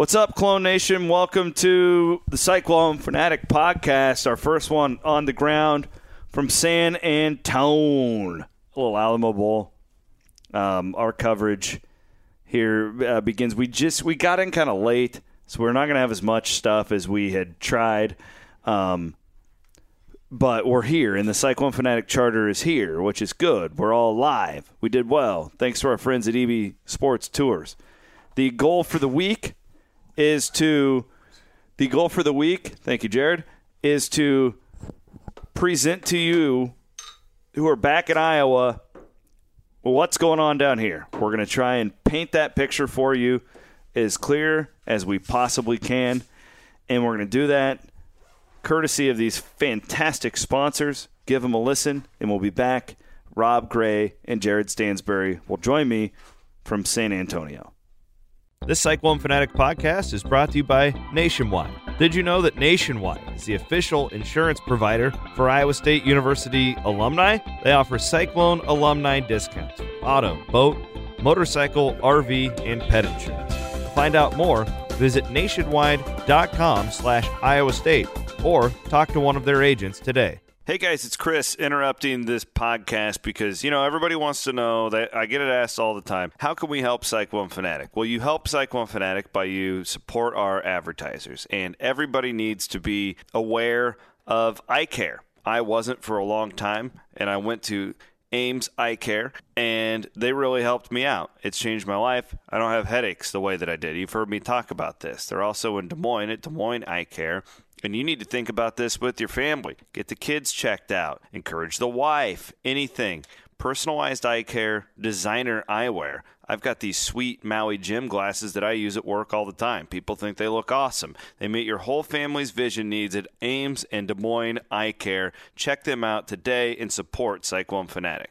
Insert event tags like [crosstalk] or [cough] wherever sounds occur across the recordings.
What's up, Clone Nation? Welcome to the Cyclone Fanatic Podcast, our first one on the ground from San Antone, a little Alamo Bowl. Um, our coverage here uh, begins. We just we got in kind of late, so we're not going to have as much stuff as we had tried. Um, but we're here, and the Cyclone Fanatic Charter is here, which is good. We're all live. We did well, thanks to our friends at EV Sports Tours. The goal for the week is to the goal for the week. Thank you, Jared. Is to present to you who are back in Iowa what's going on down here. We're going to try and paint that picture for you as clear as we possibly can, and we're going to do that courtesy of these fantastic sponsors. Give them a listen, and we'll be back. Rob Gray and Jared Stansbury will join me from San Antonio. This Cyclone Fanatic podcast is brought to you by Nationwide. Did you know that Nationwide is the official insurance provider for Iowa State University alumni? They offer Cyclone alumni discounts, auto, boat, motorcycle, RV, and pet insurance. To find out more, visit nationwide.com slash Iowa State or talk to one of their agents today. Hey guys, it's Chris interrupting this podcast because, you know, everybody wants to know that I get it asked all the time. How can we help Cyclone Fanatic? Well, you help Cyclone Fanatic by you support our advertisers, and everybody needs to be aware of eye care. I wasn't for a long time, and I went to Ames Eye Care, and they really helped me out. It's changed my life. I don't have headaches the way that I did. You've heard me talk about this. They're also in Des Moines at Des Moines Eye Care. And you need to think about this with your family. Get the kids checked out, encourage the wife, anything. Personalized eye care, designer eyewear. I've got these sweet Maui Jim glasses that I use at work all the time. People think they look awesome. They meet your whole family's vision needs at Ames and Des Moines Eye Care. Check them out today and support Cyclone Fanatic.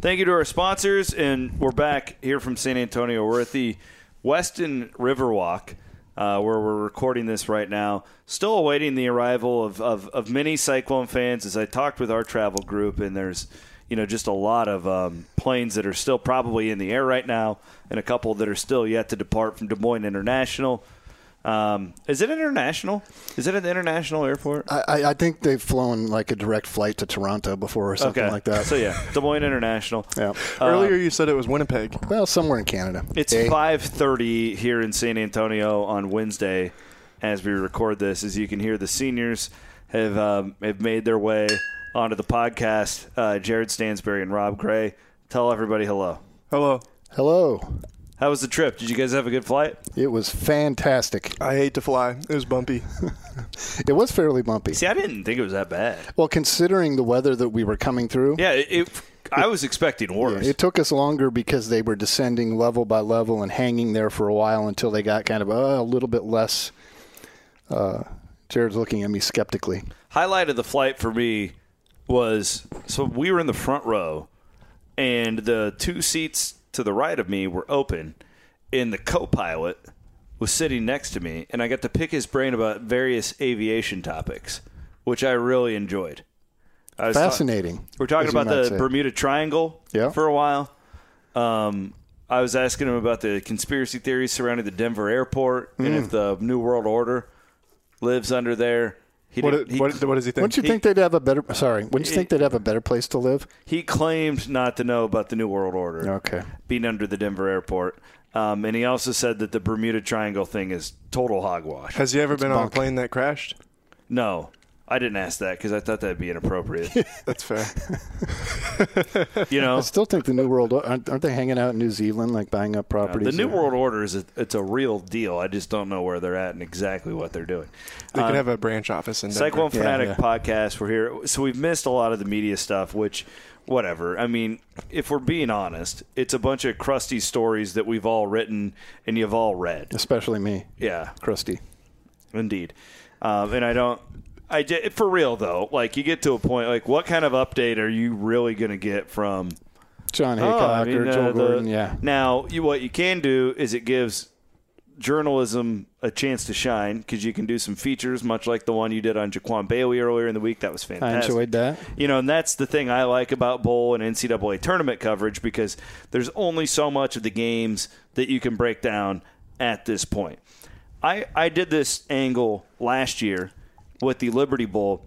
Thank you to our sponsors, and we're back here from San Antonio. We're at the Westin Riverwalk uh, where we're recording this right now. Still awaiting the arrival of, of, of many Cyclone fans. As I talked with our travel group, and there's you know just a lot of um, planes that are still probably in the air right now, and a couple that are still yet to depart from Des Moines International. Um, is it international? Is it at the international airport? I, I think they've flown like a direct flight to Toronto before or something okay. like that. So yeah, Des Moines International. [laughs] yeah. Earlier you said it was Winnipeg. Well, somewhere in Canada. It's Eh? 5:30 here in San Antonio on Wednesday, as we record this. As you can hear, the seniors have um, have made their way onto the podcast. Uh, Jared Stansbury and Rob Gray. Tell everybody hello. Hello. Hello. How was the trip? Did you guys have a good flight? It was fantastic. I hate to fly. It was bumpy. [laughs] It was fairly bumpy. See, I didn't think it was that bad. Well, considering the weather that we were coming through, Yeah, it. it I was expecting yeah, worse. it took us longer because they were descending level by level and hanging there for a while until they got kind of uh, a little bit less. Uh, Jared's looking at me skeptically. highlight of the flight for me was so we were in the front row and the two seats to the right of me were open and the co-pilot was sitting next to me and I got to pick his brain about various aviation topics which I really enjoyed. I was Fascinating. we're talking about the say. Bermuda Triangle Yeah. for a while. Um, I was asking him about the conspiracy theories surrounding the Denver airport and Mm. if the New World Order lives under there. He What, did- he- what, what does he think? Wouldn't you He- think they'd have a better? Sorry, wouldn't you think they'd have a better place to live? He claimed not to know about the New World Order Okay. being under the Denver airport. Um, and he also said that the Bermuda Triangle thing is total hogwash. Has he ever been on a plane that crashed? No, I didn't ask that because I thought that'd be inappropriate. [laughs] That's fair. [laughs] you know, I still think the New World aren't, aren't they hanging out in New Zealand, like buying up properties? the New there? World Order is a, it's a real deal. I just don't know where they're at and exactly what they're doing. They Um, could have a branch office in Denver. Cyclone Yeah, Fanatic yeah. podcast. We're here, so we've missed a lot of the media stuff. Which, whatever. I mean, if we're being honest, it's a bunch of crusty stories that we've all written and you've all read. especially me, Yeah, crusty, indeed. Um, and I don't. I j- for real though. Like you get to a point. Like, what kind of update are you really going to get from? John Oh, Heacock I mean, or uh, Joe the- Gordon, yeah. Now, you, what you can do is it gives journalism a chance to shine because you can do some features, much like the one you did on Jaquan Bailey earlier in the week. That was fantastic. I enjoyed that. You know, and that's the thing I like about bowl and NCAA tournament coverage because there's only so much of the games that you can break down at this point. I, I did this angle last year with the Liberty Bowl,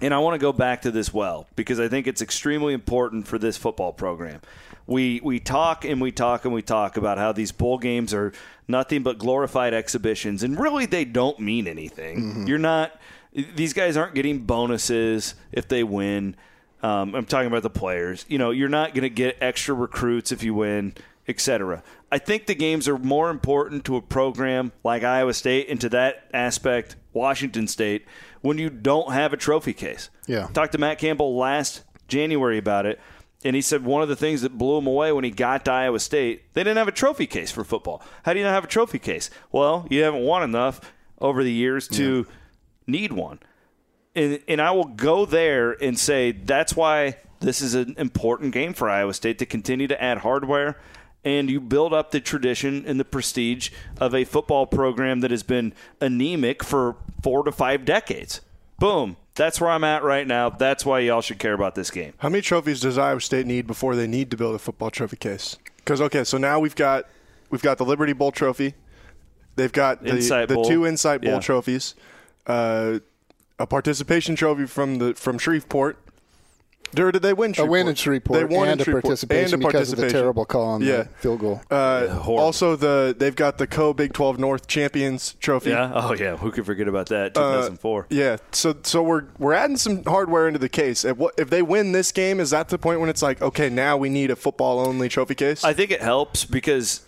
and I want to go back to this well because I think it's extremely important for this football program. We we talk and we talk and we talk about how these bowl games are nothing but glorified exhibitions, and really they don't mean anything. Mm-hmm. You're not; these guys aren't getting bonuses if they win. Um, I'm talking about the players. You know, you're not going to get extra recruits if you win, etc. I think the games are more important to a program like Iowa State and to that aspect, Washington State, when you don't have a trophy case. Yeah. Talked to Matt Campbell last January about it, and he said one of the things that blew him away when he got to Iowa State, they didn't have a trophy case for football. How do you not have a trophy case? Well, you haven't won enough over the years to yeah. need one and, and I will go there and say that's why this is an important game for Iowa State to continue to add hardware and you build up the tradition and the prestige of a football program that has been anemic for four to five decades. Boom. That's where I'm at right now. That's why y'all should care about this game. How many trophies does Iowa State need before they need to build a football trophy case? Because okay, so now we've got we've got the Liberty Bowl trophy. They've got the, the two Insight Bowl yeah. trophies. Uh, a participation trophy from the from Shreveport. Or did they win? Shreveport? A win in Shreveport. They won and in Shreveport. a participation and a because of the terrible call on yeah. the field goal. Uh, yeah, also, the they've got the Co Big Twelve North Champions Trophy. Yeah. Oh yeah. Who could forget about that? Two thousand four. Uh, yeah. So so we're we're adding some hardware into the case. If, if they win this game, is that the point when it's like, okay, now we need a football only trophy case? I think it helps because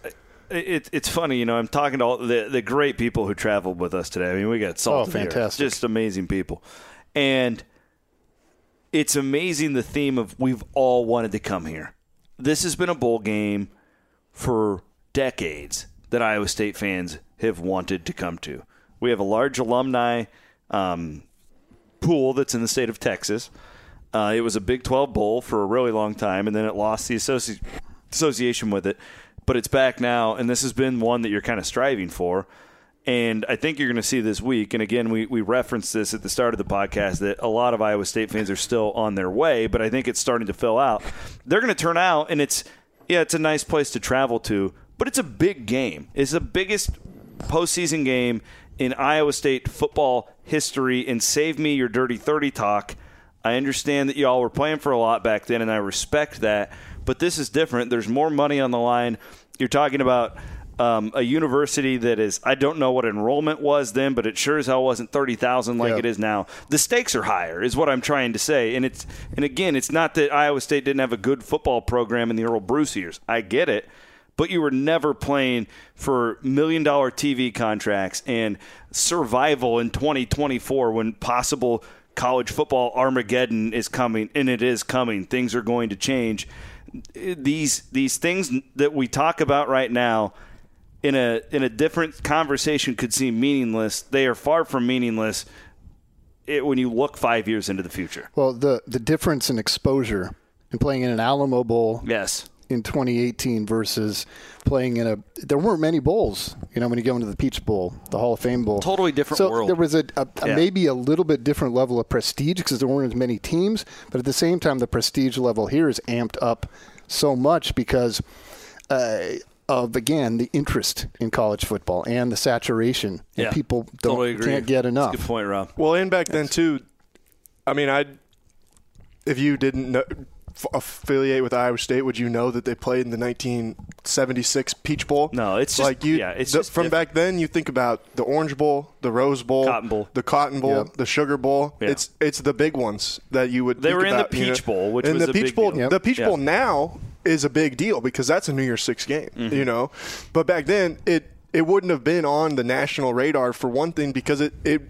it, it's funny, you know. I'm talking to all the the great people who traveled with us today. I mean, we got salt. Oh, fantastic! Here. Just amazing people, and it's amazing the theme of we've all wanted to come here. This has been a bowl game for decades that Iowa State fans have wanted to come to. We have a large alumni um, pool that's in the state of Texas. Uh, it was a Big 12 bowl for a really long time, and then it lost the associ- association with it but it's back now, and this has been one that you're kind of striving for. And I think you're going to see this week. And again, we, we referenced this at the start of the podcast that a lot of Iowa State fans are still on their way, but I think it's starting to fill out. They're going to turn out, and it's, yeah, it's a nice place to travel to, but it's a big game. It's the biggest postseason game in Iowa State football history. And save me your dirty 30 talk. I understand that y'all were playing for a lot back then, and I respect that but this is different. There's more money on the line. You're talking about um, a university that is I don't know what enrollment was then, but it sure as hell wasn't thirty thousand like it is now. The stakes are higher, is what I'm trying to say. And it's and again, it's not that Iowa State didn't have a good football program in the Earle Bruce years. I get it. But you were never playing for million dollar TV contracts and survival in 2024 when possible college football Armageddon is coming, and it is coming. Things are going to change these these things that we talk about right now in a in a different conversation could seem meaningless. They are far from meaningless it, when you look five years into the future. Well, the the difference in exposure in playing in an Alamo Bowl, yes, in 2018 versus playing in a. There weren't many bowls, you know, when you go into the Peach Bowl, the Hall of Fame Bowl. Totally different so world. there was a, a, a maybe a little bit different level of prestige because there weren't as many teams, but at the same time, the prestige level here is amped up so much because. Uh, of again the interest in college football and the saturation, yeah, and people don't totally can't get enough. good point, Rob. Well, and back then too, I mean, I if you didn't know, affiliate with Iowa State, would you know that they played in the 1976 Peach Bowl? No, it's just, like you. Yeah, it's the, from different. back then. You think about the Orange Bowl, the Rose Bowl, Cotton Bowl, the Cotton Bowl, yep. the Sugar Bowl. Yeah. It's it's the big ones that you would. They were in about, the Peach you know? Bowl, which and was the a Peach big Bowl. deal. The Peach yeah. Bowl now is a big deal because that's a New Year's Six game. Mm-hmm. You know, but back then it it wouldn't have been on the national radar for one thing because it it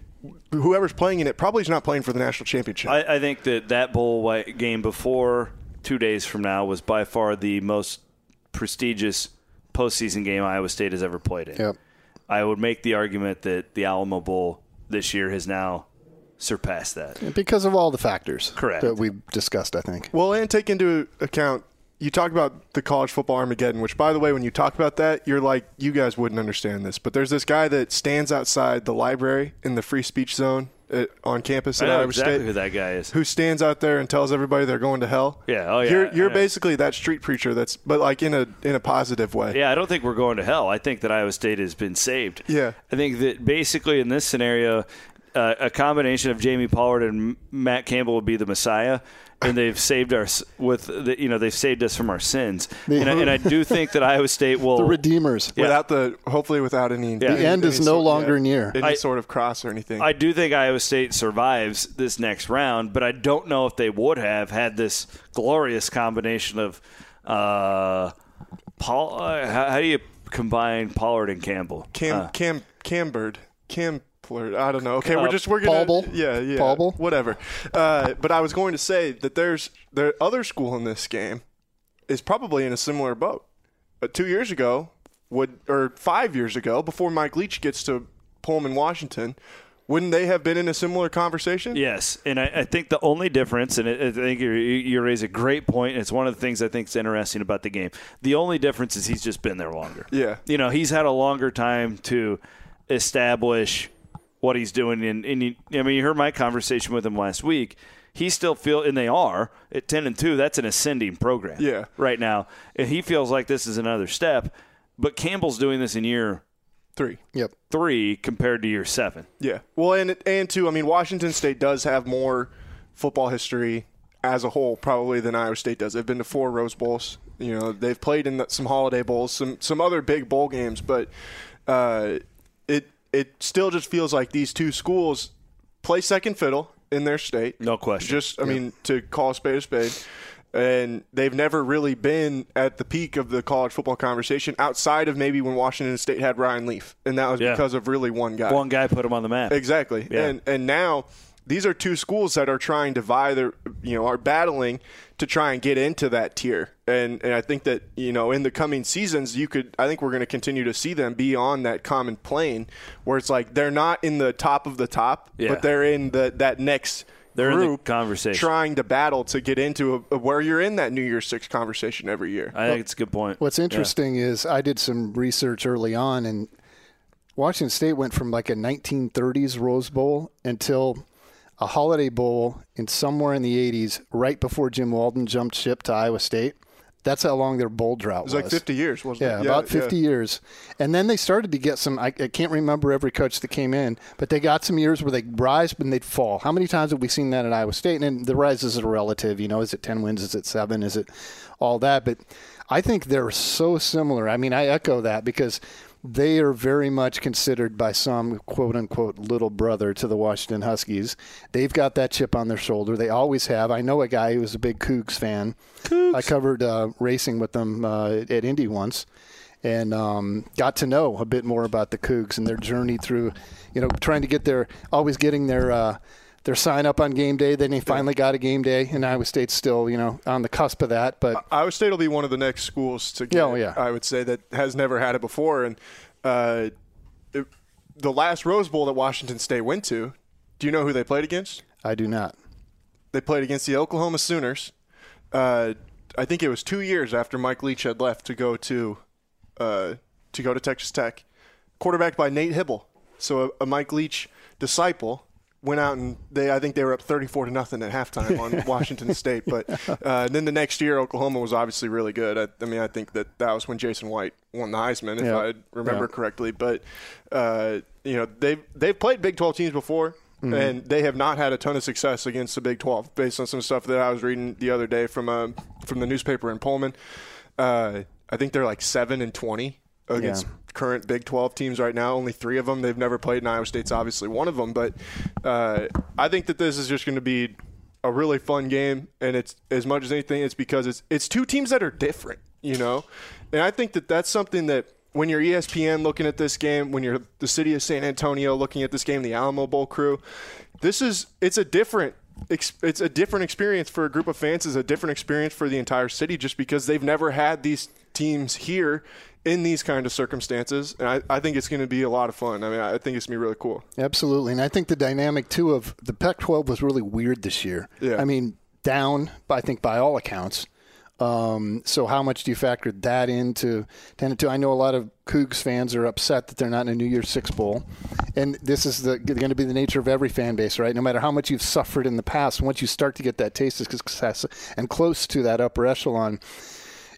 whoever's playing in it probably is not playing for the national championship. I, I think that that bowl game before two days from now was by far the most prestigious postseason game Iowa State has ever played in. Yep. I would make the argument that the Alamo Bowl this year has now surpassed that because of all the factors correct that we've discussed. I think. Well, and take into account you talk about the college football Armageddon, which, by the way, when you talk about that, you're like, you guys wouldn't understand this. But there's this guy that stands outside the library in the free speech zone at, on campus at Iowa exactly State. Who that guy is? Who stands out there and tells everybody they're going to hell? Yeah. Oh yeah. You're you're basically that street preacher. That's but like in a in a positive way. Yeah. I don't think we're going to hell. I think that Iowa State has been saved. Yeah. I think that basically in this scenario, uh, a combination of Jamie Pollard and Matt Campbell would be the Messiah, and they've saved us with the, you know they've saved us from our sins. And I, and I do [laughs] think that Iowa State will the redeemers yeah. without the hopefully without any. The any, end is no sort, longer yeah, near. Any I, sort of cross or anything. I do think Iowa State survives this next round, but I don't know if they would have had this glorious combination of. Uh, Paul, uh, how, how, do you combine Pollard and Campbell? Cam, uh, Cam, Cambird, Cam I don't know. Okay, uh, we're just we're gonna Pauble. yeah yeah Pauble. whatever. Uh, but I was going to say that there's the other school in this game is probably in a similar boat. But two years ago, would or five years ago, before Mike Leach gets to Pullman, Washington, wouldn't they have been in a similar conversation? Yes, and I, I think the only difference, and I think you, you raise a great point, and it's one of the things I think is interesting about the game. The only difference is he's just been there longer. Yeah, you know, he's had a longer time to establish what he's doing. And, and you, I mean, you heard my conversation with him last week. He still feel, and they are at ten and two. That's an ascending program. Yeah. right now, and he feels like this is another step. But Campbell's doing this in year three. Yep, three compared to year seven. Yeah. Well, and and two. I mean, Washington State does have more football history as a whole probably than Iowa State does. They've been to four Rose Bowls. You know, they've played in some Holiday Bowls, some some other big bowl games, but uh, it still just feels like these two schools play second fiddle in their state. No question. Just, I yeah. mean, to call a spade a spade. And they've never really been at the peak of the college football conversation outside of maybe when Washington State had Ryan Leaf. And that was yeah. because of really one guy. One guy put them on the map. Exactly. Yeah. And, and now these are two schools that are trying to vie their, you know, are battling to try and get into that tier. And and I think that, you know, in the coming seasons, you could I think we're going to continue to see them be on that common plane where it's like they're not in the top of the top, yeah. but they're in the that next they're group in the conversation trying to battle to get into a, a, where you're in that New Year's Six conversation every year. I think it's a good point. What's interesting yeah. is I did some research early on and Washington State went from like a 1930s Rose Bowl until a Holiday Bowl in somewhere in the 80s, right before Jim Walden jumped ship to Iowa State. That's how long their bowl drought was. It was like 50 years, wasn't yeah, it? Yeah, about 50 yeah. years. And then they started to get some, I, I, can't remember every coach that came in, but they got some years where they'd rise and they'd fall. How many times have we seen that at Iowa State? And the rises are relative. You know, is it 10 wins? Is it seven? Is it all that? But I think they're so similar. I mean, I echo that because they are very much considered by some quote unquote little brother to the Washington Huskies. They've got that chip on their shoulder. They always have. I know a guy who was a big Cougs fan. Cougs. I covered uh, racing with them uh, at Indy once and um, got to know a bit more about the Cougs and their journey through, you know, trying to get their, always getting their, uh, their sign up on game day. Then they finally got a game day, and Iowa State's still, you know, on the cusp of that. But Iowa State will be one of the next schools to get. Oh, yeah. I would say that has never had it before, and uh, it, the last Rose Bowl that Washington State went to. Do you know who they played against? I do not. They played against the Oklahoma Sooners. Uh, I think it was two years after Mike Leach had left to go to uh, to go to Texas Tech. Quarterbacked by Nate Hybl, so a, a Mike Leach disciple went out and they I think they were up 34 to nothing at halftime on [laughs] Washington State. But uh, then the next year, Oklahoma was obviously really good. I, I, mean, I think that that was when Jason White won the Heisman, if I remember correctly. But uh, you know, they've they've played Big 12 teams before. Mm-hmm. And they have not had a ton of success against the Big 12, based on some stuff that I was reading the other day from uh, from the newspaper in Pullman. Uh, I think they're like seven and twenty against yeah. Current Big 12 teams right now. Only three of them they've never played, and Iowa State's obviously one of them. But uh, I think that this is just going to be a really fun game, and it's as much as anything, it's because it's it's two teams that are different, you know. And I think that that's something that when you're ESPN looking at this game, when you're the city of San Antonio looking at this game, the Alamo Bowl crew, this is it's a different it's a different experience for a group of fans. It's a different experience for the entire city, just because they've never had these teams here in these kind of circumstances. And I, I think it's going to be a lot of fun. I mean, I think it's going to be really cool. Absolutely. And I think the dynamic, too, of the Pac 12 was really weird this year. Yeah. I mean, down, I think, by all accounts. Um, so how much do you factor that into 10 to 2? I know a lot of Cougs fans are upset that they're not in a New Year's Six bowl, and this is going to be the nature of every fan base, right? No matter how much you've suffered in the past, once you start to get that taste of success and close to that upper echelon,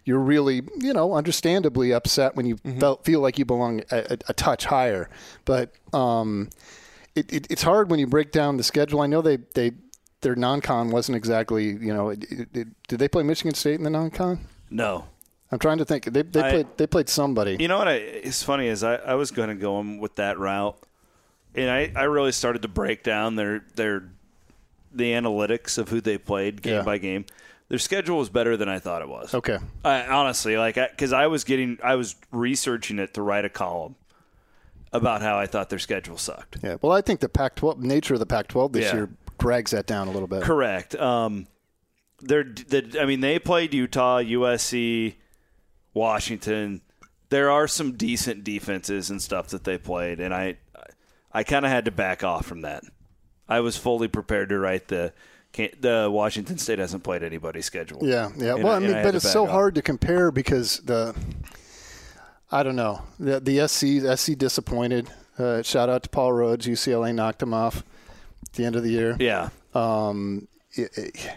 you're really, you know, understandably upset when you mm-hmm. felt, feel like you belong a, a, a touch higher. But um, it, it, it's hard when you break down the schedule. I know they they their non-con wasn't exactly, you know, it, did they play Michigan State in the non-con? No. I'm trying to think. They, they I, played they played somebody. You know what? I, it's funny is I, I was going to go with that route, and I, I really started to break down their their the analytics of who they played game yeah. by game. Their schedule was better than I thought it was. Okay. I, honestly, like, because I, I was getting, I was researching it to write a column about how I thought their schedule sucked. Yeah. Well, I think the Pac-12 nature of the Pac-12 this yeah. year drags that down a little bit. Correct. Um, they're, the, I mean, they played Utah, USC, Washington. There are some decent defenses and stuff that they played, and I, I kind of had to back off from that. I was fully prepared to write the. The Washington State hasn't played anybody's schedule. Yeah, yeah. And well, I, mean, I but it's so off. hard to compare because the I don't know. The, the SC SC disappointed. Uh, shout out to Paul Rhoads. UCLA knocked him off at the end of the year. Yeah. Um, it, it,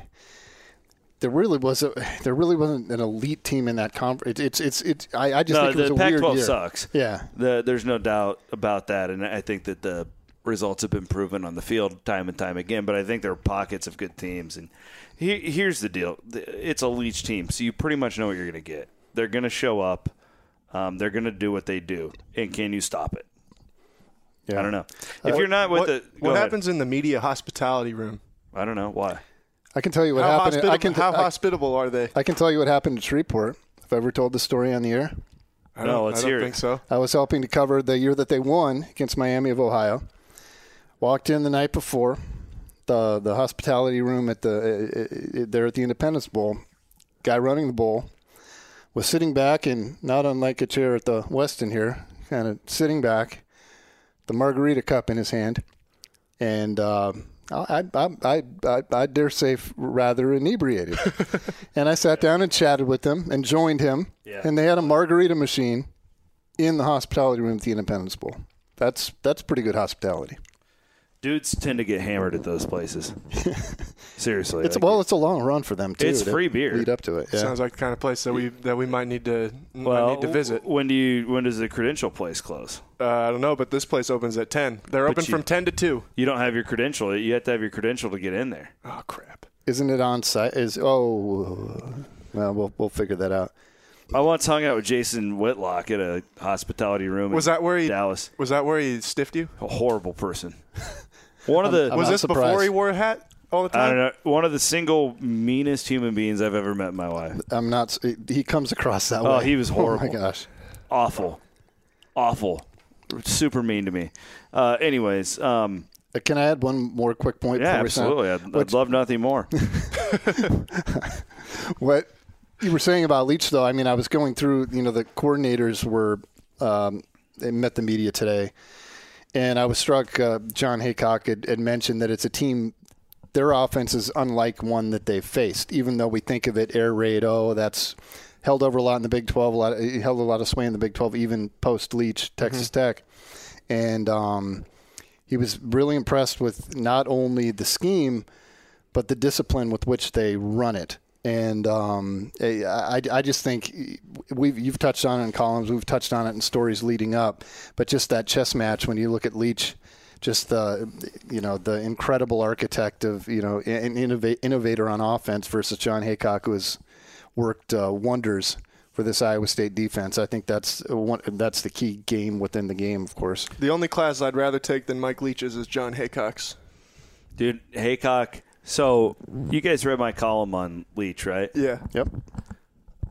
there really was a there really wasn't an elite team in that conference. It's it's it's I, I just no, think it was a Pac-12 weird year. sucks. Yeah. The, there's no doubt about that, and I think that the results have been proven on the field time and time again. But I think there are pockets of good teams, and he, here's the deal: it's a Leach team, so you pretty much know what you're going to get. They're going to show up. Um, they're going to do what they do, and can you stop it? Yeah. I don't know. If uh, you're not with what, the what ahead. happens in the media hospitality room? I don't know why. I can tell you what how happened. I can t- how hospitable are they? I can tell you what happened at Shreveport. Have I ever told the story on the air? I don't, no, let's I don't hear think it. so. I was helping to cover the year that they won against Miami of Ohio. Walked in the night before the the hospitality room at the uh, uh, there at the Independence Bowl. Guy running the bowl was sitting back and not unlike a chair at the Westin here, kind of sitting back, the margarita cup in his hand, and uh, I, I, I, I, I dare say rather inebriated. [laughs] and I sat down and chatted with him and joined him, yeah. and they had a margarita machine in the hospitality room at the Independence Bowl. That's that's pretty good hospitality dudes tend to get hammered at those places. [laughs] Seriously, it's like well, it's a long run for them too. It's free beer. Lead up to it. Yeah. Sounds like the kind of place that we that we might need to well, need to visit. When do you when does the credential place close? Uh, I don't know, but this place opens at ten. They're but open you, from ten to two. You don't have your credential. You have to have your credential to get in there. Oh crap! Isn't it on site? Is oh, well, we'll we'll figure that out. I once hung out with Jason Whitlock at a hospitality room. Was that where he Dallas? Was that where he stiffed you? A horrible person. [laughs] One of the I'm was this surprised. before he wore a hat all the time? I don't know. One of the single meanest human beings I've ever met in my life. I'm not. He comes across that oh, way. he was horrible. [laughs] Oh my gosh, awful, awful, super mean to me. Uh, anyways, um, uh, can I add one more quick point? Yeah, absolutely. I'd, I'd love nothing more. [laughs] what you were saying about Leach, though, I mean, I was going through. You know, the coordinators were um, they met the media today and I was struck. Uh, Jon Heacock had, had, mentioned that it's a team. Their offense is unlike one that they've faced. Even though we think of it air raid, oh, that's held over a lot in the Big 12. A lot, held a lot of sway in the Big 12, even post Leach, Texas mm-hmm. Tech, and um, he was really impressed with not only the scheme, but the discipline with which they run it. And um, I, I just think we've you've touched on it in columns, we've touched on it in stories leading up, but just that chess match when you look at Leach, just the you know the incredible architect of you know an innovate, innovator on offense versus Jon Heacock, who has worked uh, wonders for this Iowa State defense. I think that's one, that's the key game within the game, of course. The only class I'd rather take than Mike Leach's is Jon Heacock's. Dude, Heacock so you guys read my column on Leach, right? Yeah. Yep.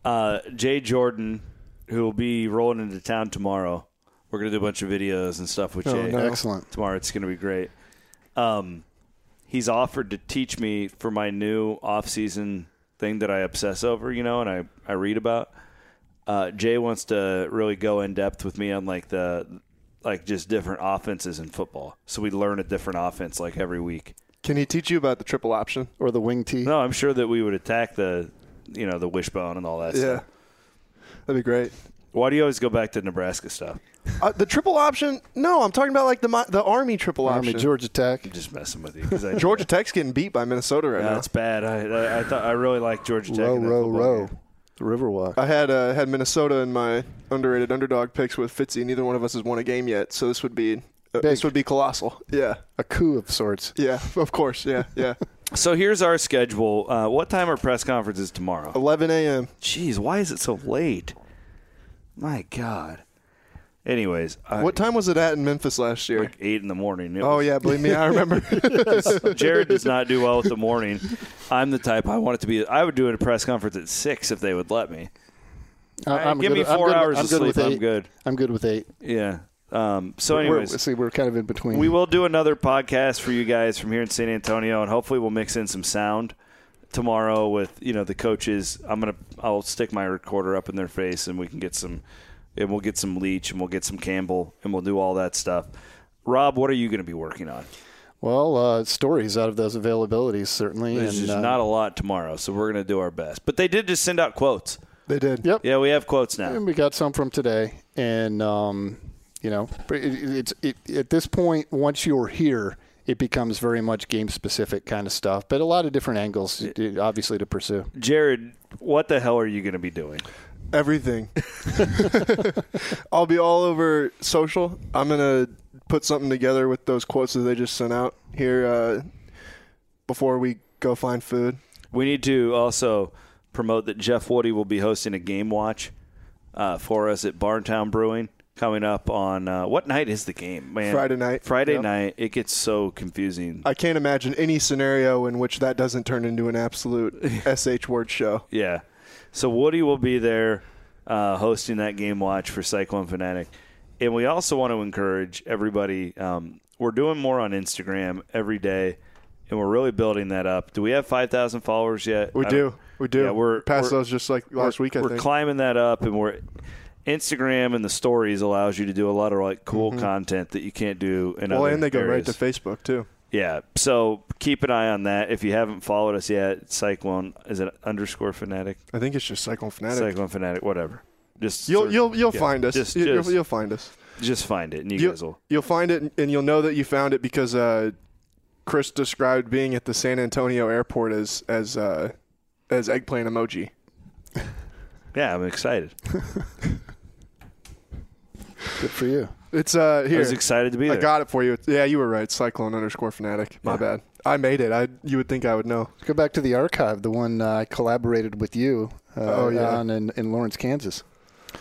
Uh, Jay Jordan, who will be rolling into town tomorrow. We're gonna do a bunch of videos and stuff with oh, Jay. No. Excellent. Tomorrow it's gonna be great. Um, he's offered to teach me for my new off-season thing that I obsess over, you know, and I, I read about. Uh, Jay wants to really go in depth with me on like the like just different offenses in football. So we learn a different offense like every week. Can he teach you about the triple option or the wing tee? No, I'm sure that we would attack the you know the wishbone and all that. Yeah, stuff. that'd be great. Why do you always go back to Nebraska stuff? Uh, the triple option? No, I'm talking about like the the Army triple Army, option. Georgia Tech. I'm just messing with you. I, [laughs] Georgia Tech's getting beat by Minnesota right yeah, now. That's bad. I, I, I thought I really like Georgia Tech. Row, in row, row. game. Riverwalk. I had uh, had Minnesota in my underrated underdog picks with Fitzy. Neither one of us has won a game yet, so this would be uh, this would be colossal. Yeah, a coup of sorts. Yeah, of course. Yeah, yeah. [laughs] So here's our schedule. Uh, what time are press conferences tomorrow? 11 a.m. Jeez, why is it so late? My God. Anyways, I, What time was it at in Memphis last year? like eight in the morning. It oh was- yeah, believe me, I remember. [laughs] [laughs] Jared does not do well with the morning. I'm the type I want it to be. I would do a press conference at six if they would let me. I- I'm give good- me I'm four good- hours I'm of sleep. with I'm good. I'm good with eight. Yeah. Um, so, We're- anyways, see, we're kind of in between. we will do another podcast for you guys from here in San Antonio, and hopefully we'll mix in some sound tomorrow with you know the coaches. I'm gonna I'll stick my recorder up in their face, and we can get some, and we'll get some Leach, and we'll get some Campbell, and we'll do all that stuff. Rob, what are you going to be working on? Well, uh, stories out of those availabilities certainly. There's and, just uh, not a lot tomorrow, so we're going to do our best. But they did just send out quotes. they did. Yep. Yeah, we have quotes now. And we got some from today, and um, you know, it, it's it, at this point once you're here, it becomes very much game specific kind of stuff, but a lot of different angles, obviously, to pursue. Jared, what the hell are you going to be doing? Everything. [laughs] [laughs] I'll be all over social. I'm gonna put something together with those quotes that they just sent out here uh, before we go find food. We need to also promote that Jeff Woody will be hosting a game watch uh, for us at Barntown Brewing coming up on uh, what night is the game? Man, Friday night. Friday Yep. night. It gets so confusing. I can't imagine any scenario in which that doesn't turn into an absolute [laughs] sh word show. Yeah. So Woody will be there uh, hosting that game watch for Cyclone Fanatic. And we also want to encourage everybody. Um, we're doing more on Instagram every day, and we're really building that up. Do we have 5,000 followers yet? We do. We do. Yeah, we're past we're- those just like last week. I we're think. climbing that up, and we're Instagram and the stories allows you to do a lot of like cool content that you can't do in Mm-hmm. well, and they go right to Facebook too. Yeah, so keep an eye on that. If you haven't followed us yet, Cyclone is it underscore fanatic? I think it's just Cyclone Fanatic. Cyclone fanatic, whatever. Just You'll search- you'll you'll yeah, find us. Just, You- just, you'll, you'll find us. just find it, and you You'll, guys will. you'll find it, and you'll know that you found it because uh, Chris described being at the San Antonio airport as as uh, as eggplant emoji. [laughs] Yeah, I'm excited. [laughs] Good for you. It's uh I was excited to be I there. got it for you. Yeah, you were right. Cyclone underscore fanatic. My Yeah. bad. I made it. I you would think I would know. Let's go back to the archive, the one uh, I collaborated with you uh, Oh, yeah. on in, in Lawrence, Kansas.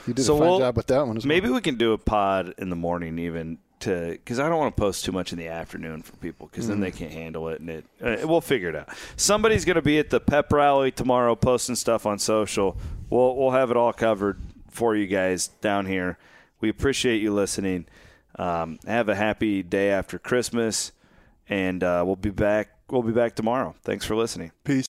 You did So a fine we'll- job with that one as Maybe well. we can do a pod in the morning, even to because I don't want to post too much in the afternoon for people because then they can't handle it, and it uh, we'll figure it out. Somebody's going to be at the pep rally tomorrow, posting stuff on social. We'll we'll have it all covered for you guys down here. We appreciate you listening. Um, have a happy day after Christmas, and uh, we'll be back. We'll be back tomorrow. Thanks for listening. Peace.